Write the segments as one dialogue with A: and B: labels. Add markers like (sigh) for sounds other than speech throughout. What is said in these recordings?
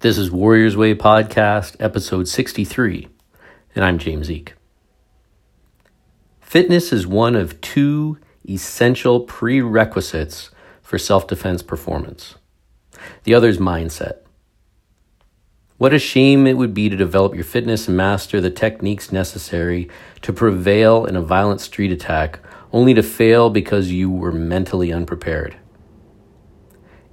A: This is Warriors Way Podcast, episode 63, and I'm James Eek. Fitness is one of two essential prerequisites for self defense performance. The other is mindset. What a shame it would be to develop your fitness and master the techniques necessary to prevail in a violent street attack only to fail because you were mentally unprepared.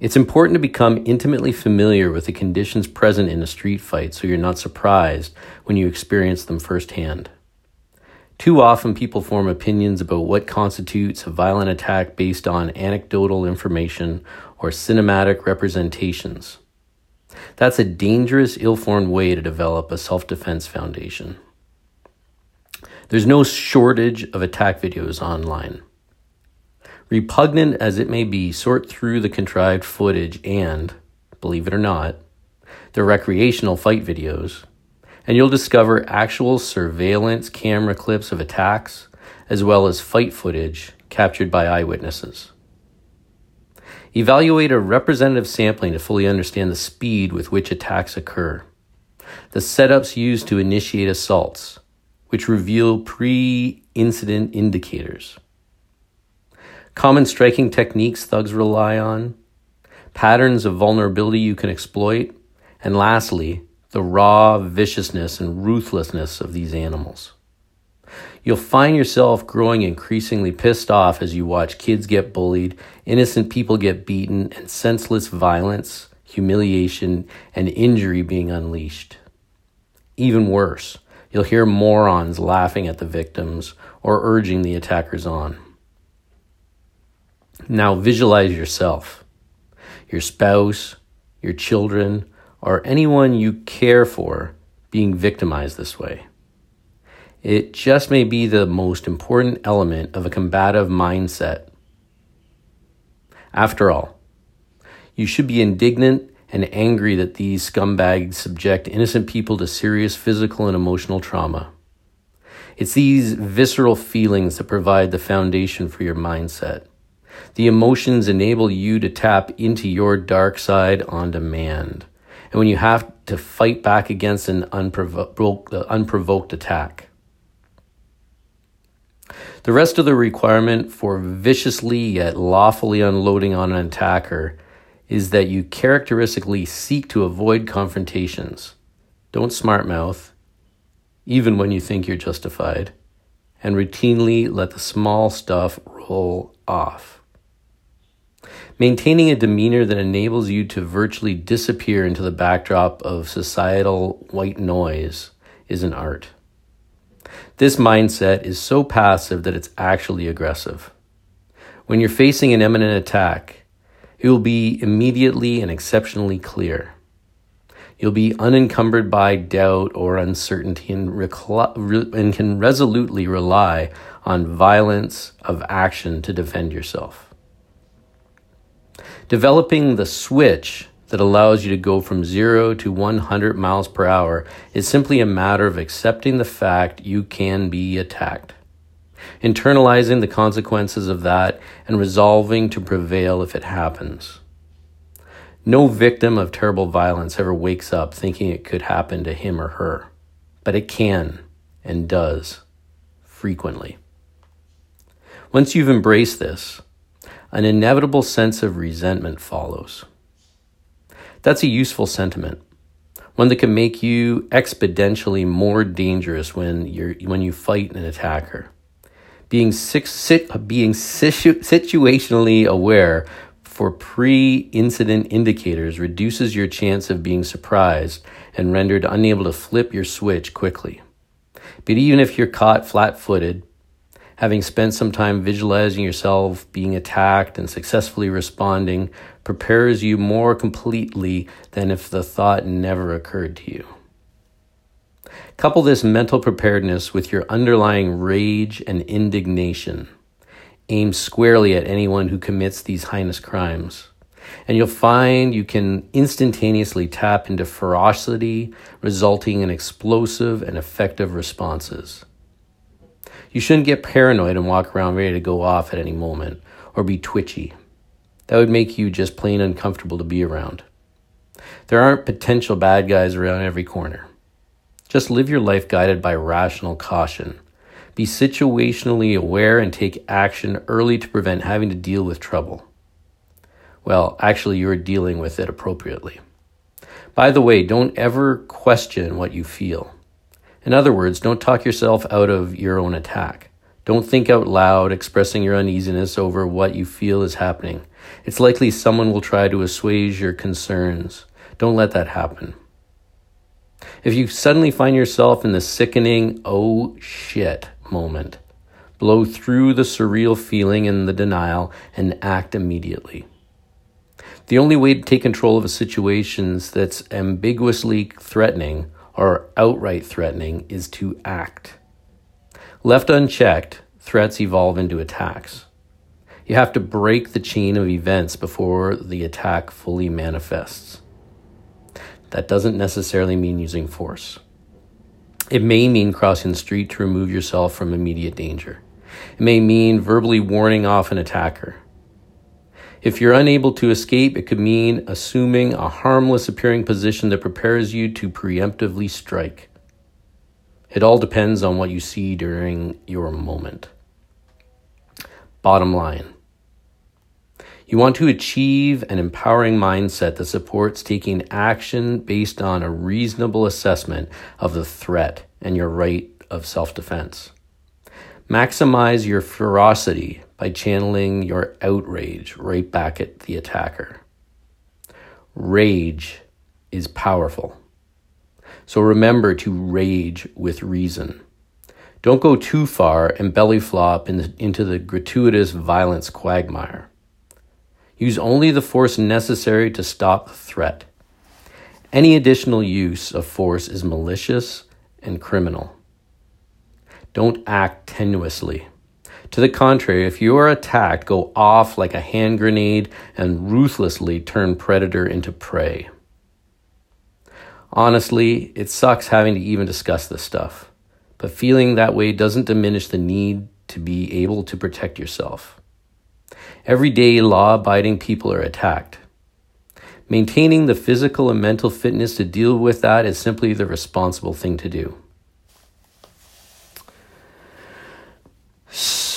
A: It's important to become intimately familiar with the conditions present in a street fight so you're not surprised when you experience them firsthand. Too often, people form opinions about what constitutes a violent attack based on anecdotal information or cinematic representations. That's a dangerous, ill formed way to develop a self defense foundation. There's no shortage of attack videos online. Repugnant as it may be, sort through the contrived footage and, believe it or not, the recreational fight videos, and you'll discover actual surveillance camera clips of attacks, as well as fight footage captured by eyewitnesses. Evaluate a representative sampling to fully understand the speed with which attacks occur, the setups used to initiate assaults, which reveal pre incident indicators common striking techniques thugs rely on, patterns of vulnerability you can exploit, and lastly, the raw viciousness and ruthlessness of these animals. You'll find yourself growing increasingly pissed off as you watch kids get bullied, innocent people get beaten, and senseless violence, humiliation, and injury being unleashed. Even worse, you'll hear morons laughing at the victims or urging the attackers on. Now visualize yourself, your spouse, your children, or anyone you care for being victimized this way. It just may be the most important element of a combative mindset. After all, you should be indignant and angry that these scumbags subject innocent people to serious physical and emotional trauma. It's these visceral feelings that provide the foundation for your mindset. The emotions enable you to tap into your dark side on demand. And when you have to fight back against an unprovoked, uh, unprovoked attack. The rest of the requirement for viciously yet lawfully unloading on an attacker is that you characteristically seek to avoid confrontations. Don't smart mouth, even when you think you're justified, and routinely let the small stuff roll off. Maintaining a demeanor that enables you to virtually disappear into the backdrop of societal white noise is an art. This mindset is so passive that it's actually aggressive. When you're facing an imminent attack, it will be immediately and exceptionally clear. You'll be unencumbered by doubt or uncertainty and, recla- and can resolutely rely on violence of action to defend yourself. Developing the switch that allows you to go from zero to 100 miles per hour is simply a matter of accepting the fact you can be attacked, internalizing the consequences of that, and resolving to prevail if it happens. No victim of terrible violence ever wakes up thinking it could happen to him or her, but it can and does frequently. Once you've embraced this, an inevitable sense of resentment follows. That's a useful sentiment, one that can make you exponentially more dangerous when, you're, when you fight an attacker. Being, sit, being situ, situationally aware for pre incident indicators reduces your chance of being surprised and rendered unable to flip your switch quickly. But even if you're caught flat footed, having spent some time visualizing yourself being attacked and successfully responding prepares you more completely than if the thought never occurred to you. Couple this mental preparedness with your underlying rage and indignation, Aim squarely at anyone who commits these heinous crimes. And you'll find you can instantaneously tap into ferocity, resulting in explosive and effective responses. You shouldn't get paranoid and walk around ready to go off at any moment or be twitchy. That would make you just plain uncomfortable to be around. There aren't potential bad guys around every corner. Just live your life guided by rational caution. Be situationally aware and take action early to prevent having to deal with trouble. Well, actually, you're dealing with it appropriately. By the way, don't ever question what you feel. In other words, don't talk yourself out of your own attack. Don't think out loud, expressing your uneasiness over what you feel is happening. It's likely someone will try to assuage your concerns. Don't let that happen. If you suddenly find yourself in the sickening, oh shit moment, blow through the surreal feeling and the denial and act immediately. The only way to take control of a situation that's ambiguously threatening or outright threatening is to act. Left unchecked, threats evolve into attacks. You have to break the chain of events before the attack fully manifests. That doesn't necessarily mean using force. It may mean crossing the street to remove yourself from immediate danger. It may mean verbally warning off an attacker. If you're unable to escape, it could mean assuming a harmless appearing position that prepares you to preemptively strike. It all depends on what you see during your moment. Bottom line you want to achieve an empowering mindset that supports taking action based on a reasonable assessment of the threat and your right of self defense. Maximize your ferocity by channeling your outrage right back at the attacker. Rage is powerful. So remember to rage with reason. Don't go too far and belly flop in the, into the gratuitous violence quagmire. Use only the force necessary to stop the threat. Any additional use of force is malicious and criminal. Don't act tenuously. To the contrary, if you are attacked, go off like a hand grenade and ruthlessly turn predator into prey. Honestly, it sucks having to even discuss this stuff, but feeling that way doesn't diminish the need to be able to protect yourself. Everyday law abiding people are attacked. Maintaining the physical and mental fitness to deal with that is simply the responsible thing to do.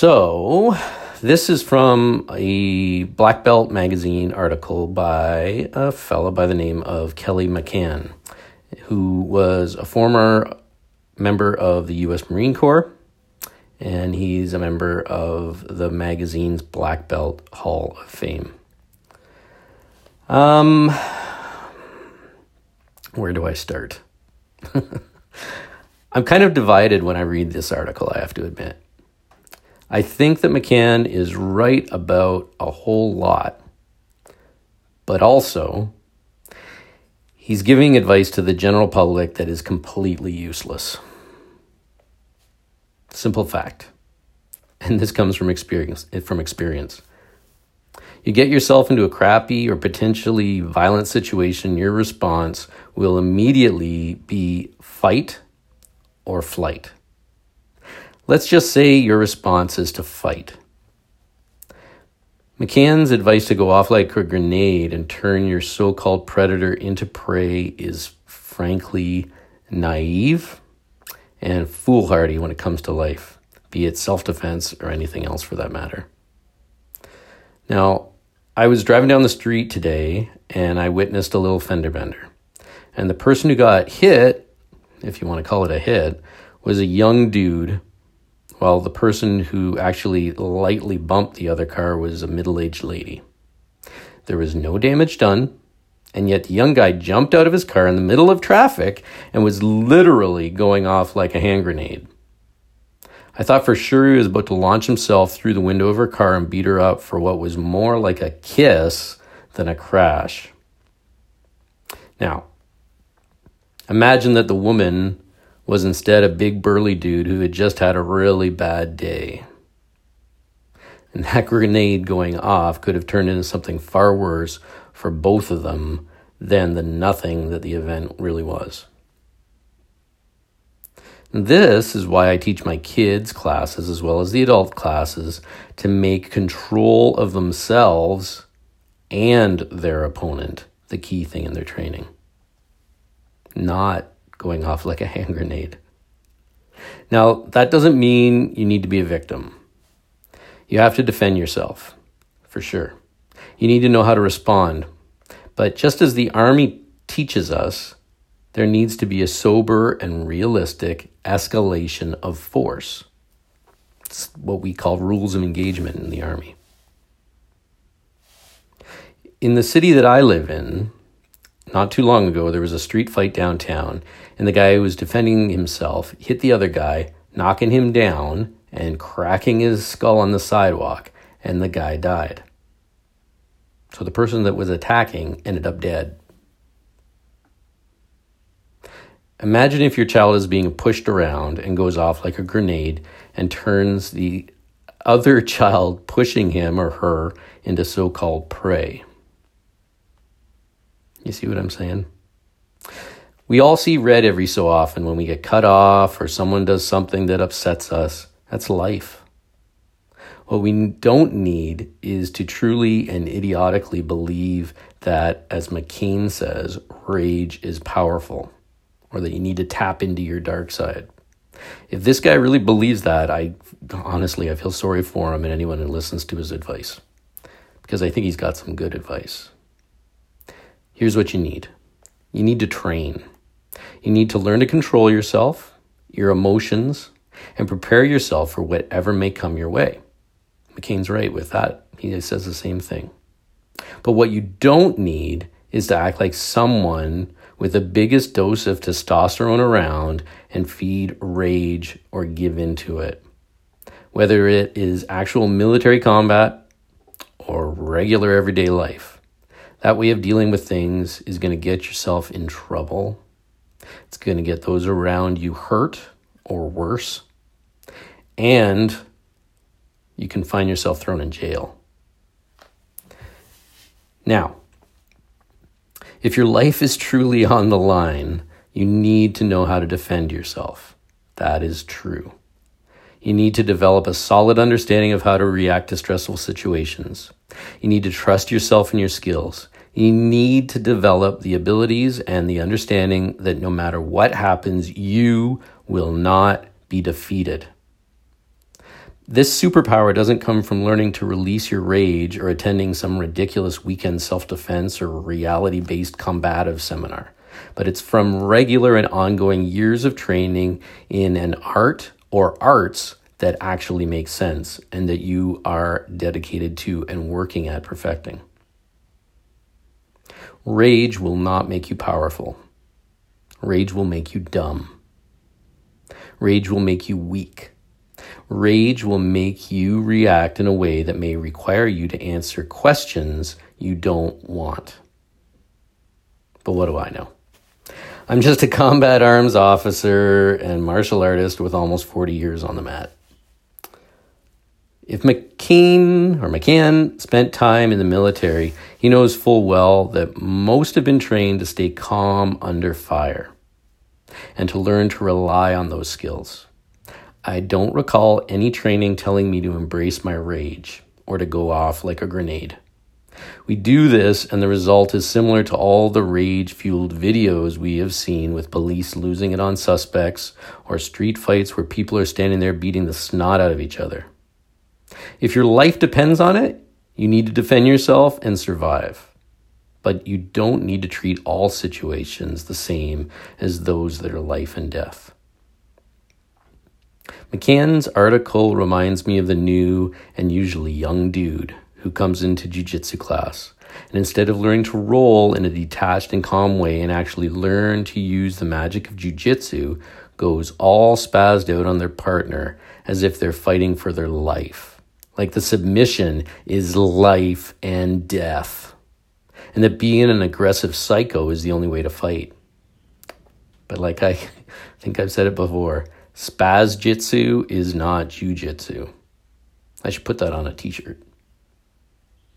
A: So, this is from a Black Belt magazine article by a fellow by the name of Kelly McCann, who was a former member of the U.S. Marine Corps, and he's a member of the magazine's Black Belt Hall of Fame. Um, where do I start? (laughs) I'm kind of divided when I read this article, I have to admit. I think that McCann is right about a whole lot, but also he's giving advice to the general public that is completely useless. Simple fact. And this comes from experience from experience. You get yourself into a crappy or potentially violent situation, your response will immediately be fight or flight. Let's just say your response is to fight. McCann's advice to go off like a grenade and turn your so called predator into prey is frankly naive and foolhardy when it comes to life, be it self defense or anything else for that matter. Now, I was driving down the street today and I witnessed a little fender bender. And the person who got hit, if you want to call it a hit, was a young dude, while the person who actually lightly bumped the other car was a middle aged lady. There was no damage done, and yet the young guy jumped out of his car in the middle of traffic and was literally going off like a hand grenade. I thought for sure he was about to launch himself through the window of her car and beat her up for what was more like a kiss than a crash. Now, imagine that the woman was instead a big burly dude who had just had a really bad day. And that (laughs) grenade going off could have turned into something far worse for both of them than the nothing that the event really was. This is why I teach my kids' classes as well as the adult classes to make control of themselves and their opponent the key thing in their training, not going off like a hand grenade. Now, that doesn't mean you need to be a victim. You have to defend yourself, for sure. You need to know how to respond. But just as the Army teaches us, there needs to be a sober and realistic escalation of force. It's what we call rules of engagement in the Army. In the city that I live in, not too long ago, there was a street fight downtown, and the guy who was defending himself hit the other guy, knocking him down and cracking his skull on the sidewalk, and the guy died. So the person that was attacking ended up dead. Imagine if your child is being pushed around and goes off like a grenade and turns the other (laughs) child pushing him or her into so called prey. You see what I'm saying? We all see red every so often when we get cut off or someone does something that upsets us. That's life. What we don't need is to truly and idiotically believe that, as McCain says, rage is powerful or that you need to tap into your dark side. If this guy really believes that, I honestly I feel sorry for him and anyone who listens to his advice because I think he's got some good advice. Here's what you need you need to train. You need to learn to control yourself, your emotions, and prepare yourself for whatever may come your way. McCain's right with that. He says the same thing. But what you don't need is to act like someone with the biggest dose of testosterone around and feed rage or give into it. Whether it is actual military combat or regular everyday life. That way of dealing with things is going to get yourself in trouble. It's going to get those around you hurt or worse. And you can find yourself thrown in jail. Now, if your life is truly (laughs) on the line, you need to know how to defend yourself. That is true. You need to develop a solid understanding of how to react to stressful situations. You need to trust yourself and your skills. You need to develop the abilities and the understanding that no matter what happens, you will not be defeated. This superpower doesn't come from learning to release your rage or attending some ridiculous weekend self defense or reality based combative seminar, but it's from regular and ongoing years of training in an art or arts that actually make sense and that you are dedicated to and working at perfecting. Rage will not make you powerful. Rage will make you dumb. Rage will make you weak. Rage will make you react in a way that may require you to answer questions you don't want. But what do I know? I'm just a combat arms officer and martial artist with almost 40 years on the mat. If McCain or McCann spent time in the military, he knows full well that most have been trained to stay calm under fire and to learn to rely on those skills. I don't recall any training telling me to embrace my rage or to go off like a grenade. We do this, and the result is similar to all the rage fueled videos we have seen with police losing it on suspects or street fights where people are standing there beating the snot out of each other. If your life depends on it, you need to defend yourself and survive. But you don't need to treat all situations the same as those that are life and death. McCann's article reminds me of the new and usually young dude who comes into jiu-jitsu class and instead of learning to roll in a detached and calm way and actually learn to use the magic of jiu-jitsu goes all spazzed out on their partner as if they're fighting for their life like the submission is life and death. And that being an aggressive psycho is the only way to fight. But like I (laughs) think I've said it before, spaz jitsu is not jujitsu. I should put that on a t shirt.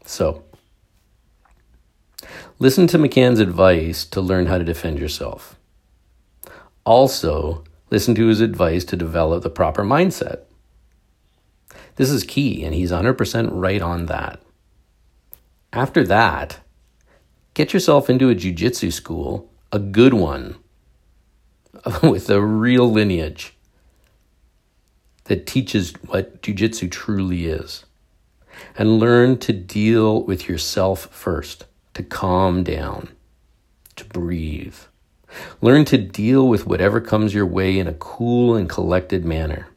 A: So, listen to McCann's advice to learn how to defend yourself. Also, listen to his advice to develop the proper mindset. This is key, and he's 100% right on that. After that, get yourself into a jujitsu school, a good one, (laughs) with a real lineage that teaches what jujitsu truly is. And learn to deal with yourself first, to calm down, to breathe. Learn to deal with whatever comes your way in a cool and collected manner.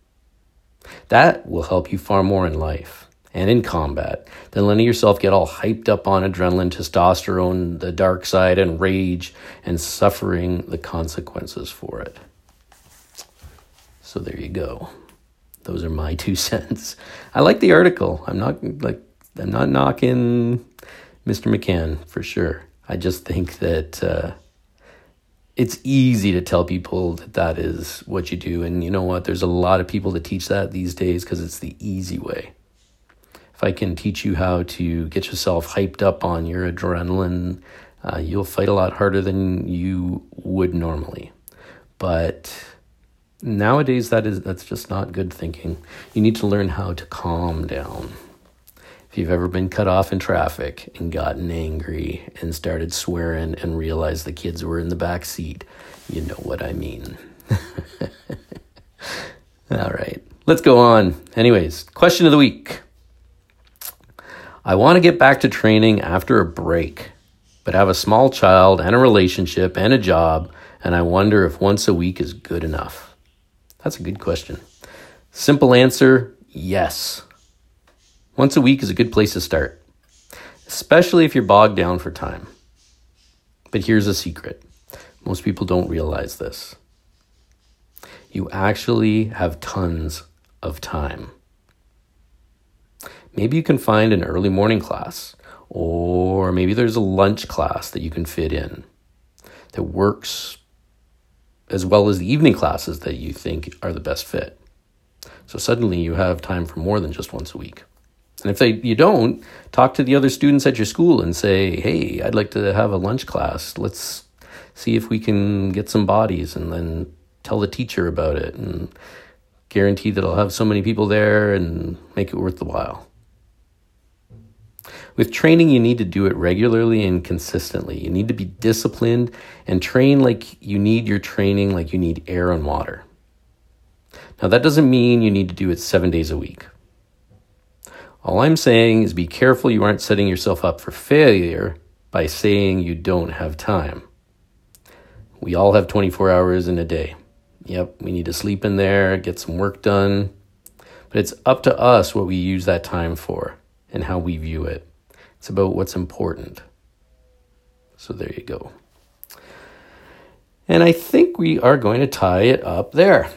A: That will help you far more in life and in combat than letting yourself get all hyped up on adrenaline, testosterone, the dark side, and rage, and suffering the consequences for it. So there you go. Those are my (laughs) two cents. I like the article. I'm not like I'm not knocking Mr. McCann for sure. I just think that uh, it's easy to tell people that that is what you do, and you know what? There's a lot of people that teach that these days because it's the easy way if I can teach you how to get yourself hyped up on your adrenaline, uh, you'll fight a lot harder than you would normally. But nowadays, that is that's just not good thinking. You need to learn how to calm down. If you've ever been cut off in traffic and gotten angry and started swearing and realized the kids were in the back seat, you know what I mean. (laughs) All right, let's go on. Anyways, question of the week. I want to get back to training after a break, but have a small child and a relationship and a job, and I wonder if once a week is good enough. That's a good question. Simple answer yes. Once a week is a good place to start, especially if you're bogged down for time. But here's a secret most people don't realize this. You actually have tons of time. Maybe you can find an early morning class, or maybe there's a lunch class that you can fit in that works as well as the evening classes that you think are the best fit. So suddenly you have time for more than just once a week. And if they, you don't, talk to the other students at your school and say, hey, I'd like to have a lunch class. Let's see if we can get some bodies and then tell the teacher about it and guarantee that I'll have so many people there and make it worth the while. With training, you need to do it regularly and consistently. You need to be disciplined and train like you need your training, like you need air and water. Now, that doesn't mean you need to do it seven days a week. All I'm saying is be careful you aren't setting yourself up for failure by saying you don't have time. We all have 24 hours in a day. Yep, we need to sleep in there, get some work done. But it's up to us what we use that time for and how we view it. It's about what's important. So there you go. And I think we are going to tie it up there.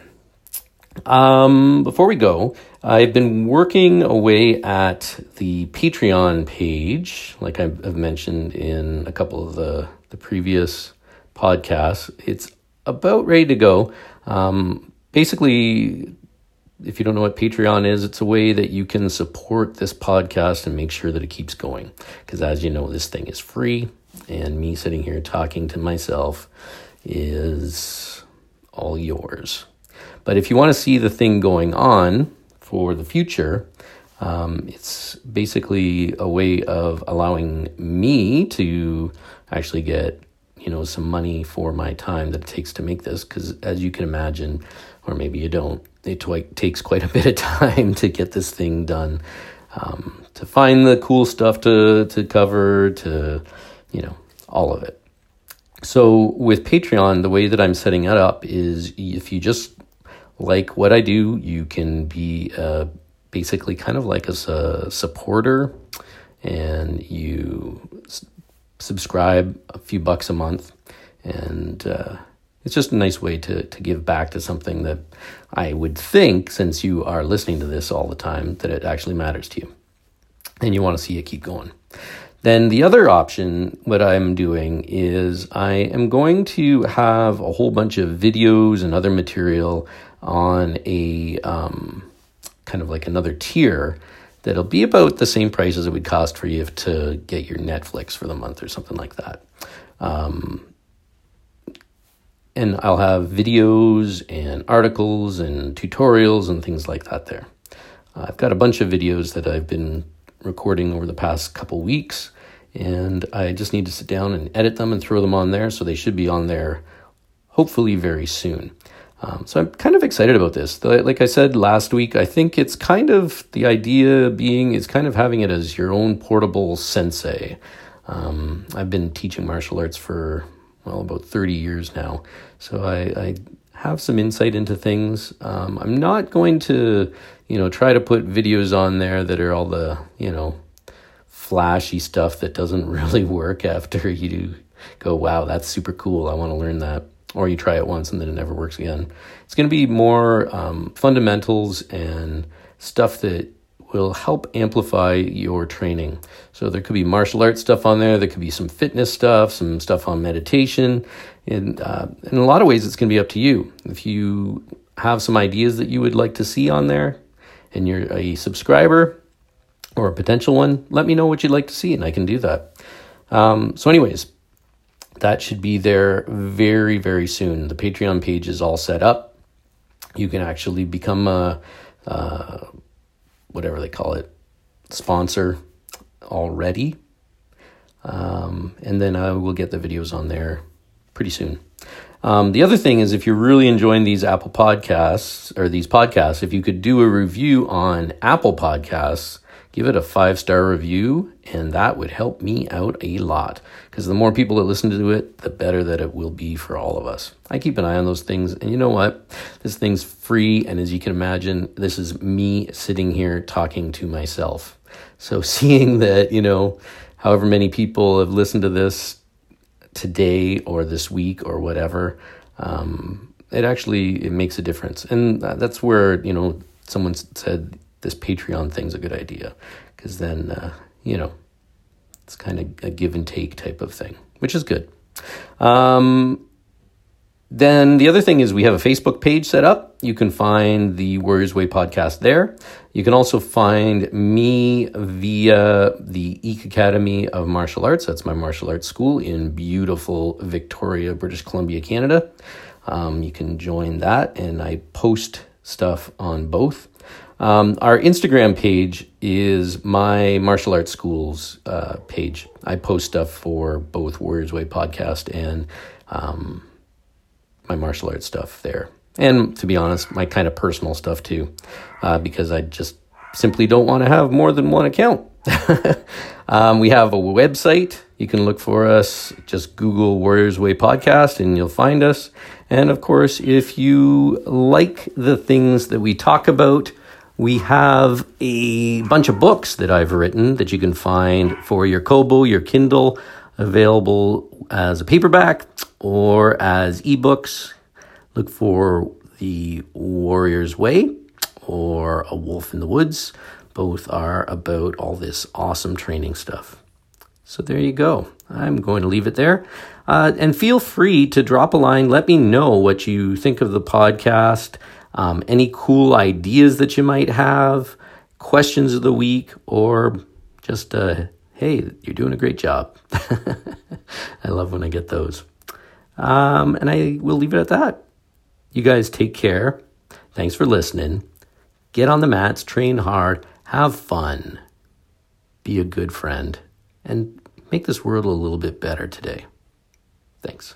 A: Um, before we go, I've been working away at the Patreon page, like I've mentioned in a couple of the, the previous podcasts. It's about ready to go. Um, basically, if you don't know what Patreon is, it's a way that you can support this podcast and make sure that it keeps going. Because as you know, this thing is free, and me sitting here talking to myself is all yours. But if you want to see the thing going on for the future, um, it's basically a way of allowing me to actually get you know some money for my time that it takes to make this because as you can imagine or maybe you don't it t- takes quite a bit of (laughs) time to get this thing done um, to find the cool stuff to to cover to you know all of it. So with patreon the way that i'm setting it up is if you just like what i do you can be uh, basically kind of like as a supporter and you s- subscribe a few bucks a month and uh, it's just a nice way to, to give back to something that I would think, since you are listening to this all the time, that it actually matters to you and you want to see it keep going. Then the other option, what I'm doing is I am going to have a whole bunch of videos and other material on a um, kind of like another tier that'll be about the same price as it would cost for you to get your Netflix for the month or something like that. Um, and I'll have videos and articles and tutorials and things like that there. Uh, I've got a bunch of videos that I've been recording over the past couple weeks, and I just need to sit down and edit them and throw them on there. So they should be on there hopefully very soon. Um, so I'm kind of excited about this. Like I said last week, I think it's kind of the idea being is kind of having it as your own portable sensei. Um, I've been teaching martial arts for well about 30 years now, so I, I have some insight into things. Um, I'm not going to you know try to put videos on there that are all the you know flashy stuff that doesn't (laughs) really work after you go wow that's super cool I want to learn that or you try it once and then it never works again. It's going to be more um, fundamentals and stuff that will help amplify your training. So there could be martial arts stuff on there. There could be some fitness stuff, some stuff on meditation. And uh, in a lot of ways, it's going to be up to you. If you have some ideas that you would like to see on there and you're a subscriber or a potential one, let me know what you'd like to see and I can do that. Um, so, anyways, that should be there very, very soon. The Patreon page is all set up. You can actually become a, uh, whatever they call it, sponsor already. Um, and then I will get the videos on there pretty soon. Um, the other thing is, if you're really enjoying these Apple Podcasts or these podcasts, if you could do a review on Apple Podcasts, give it a five star review, and that would help me out a lot. Because the more people that listen to it, the better that it will be for all of us. I keep an eye on those things, and you know what? This thing's free, and as you can imagine, this is me sitting here talking to myself. So (laughs) seeing that, you know, however many people have listened to this today or this week or whatever, um, it actually it makes a difference, and that's where you know someone said this Patreon thing's a good idea because then uh, you know it's kind of a give and take type of thing, which is good. Um, then the other thing is we have a Facebook page set up. You can find the Warriors Way podcast there. You can also find me via the Eek Academy of Martial Arts. That's my martial arts school in beautiful Victoria, British Columbia, Canada. Um, you can join that, and I post stuff on both. Um, our Instagram page is my martial arts schools uh, page. I post stuff for both Warriors Way podcast and um, my martial arts stuff there. And to be honest, my kind of personal stuff too, uh, because I just simply don't want to have more than one account. (laughs) um, we have a website. You can look for us. Just Google Warriors Way Podcast and you'll find us. And of course, if you like the things that we talk about, we have a bunch of books that I've written that you can find for your Kobo, your Kindle, available as a paperback or as ebooks. Look for The Warrior's Way or A Wolf in the Woods. Both are about all this awesome training stuff. So there you go. I'm going to leave it there. Uh, and feel free to drop a line. Let me know what you think of the podcast um, any cool ideas that you might have, questions of the week, or just, uh, hey, you're doing a great job. (laughs) I love when I get those. Um, and I will leave it at that. You guys take care. Thanks for listening. Get on the mats, train hard, have fun, be a good friend, and make this world a little bit better today. Thanks.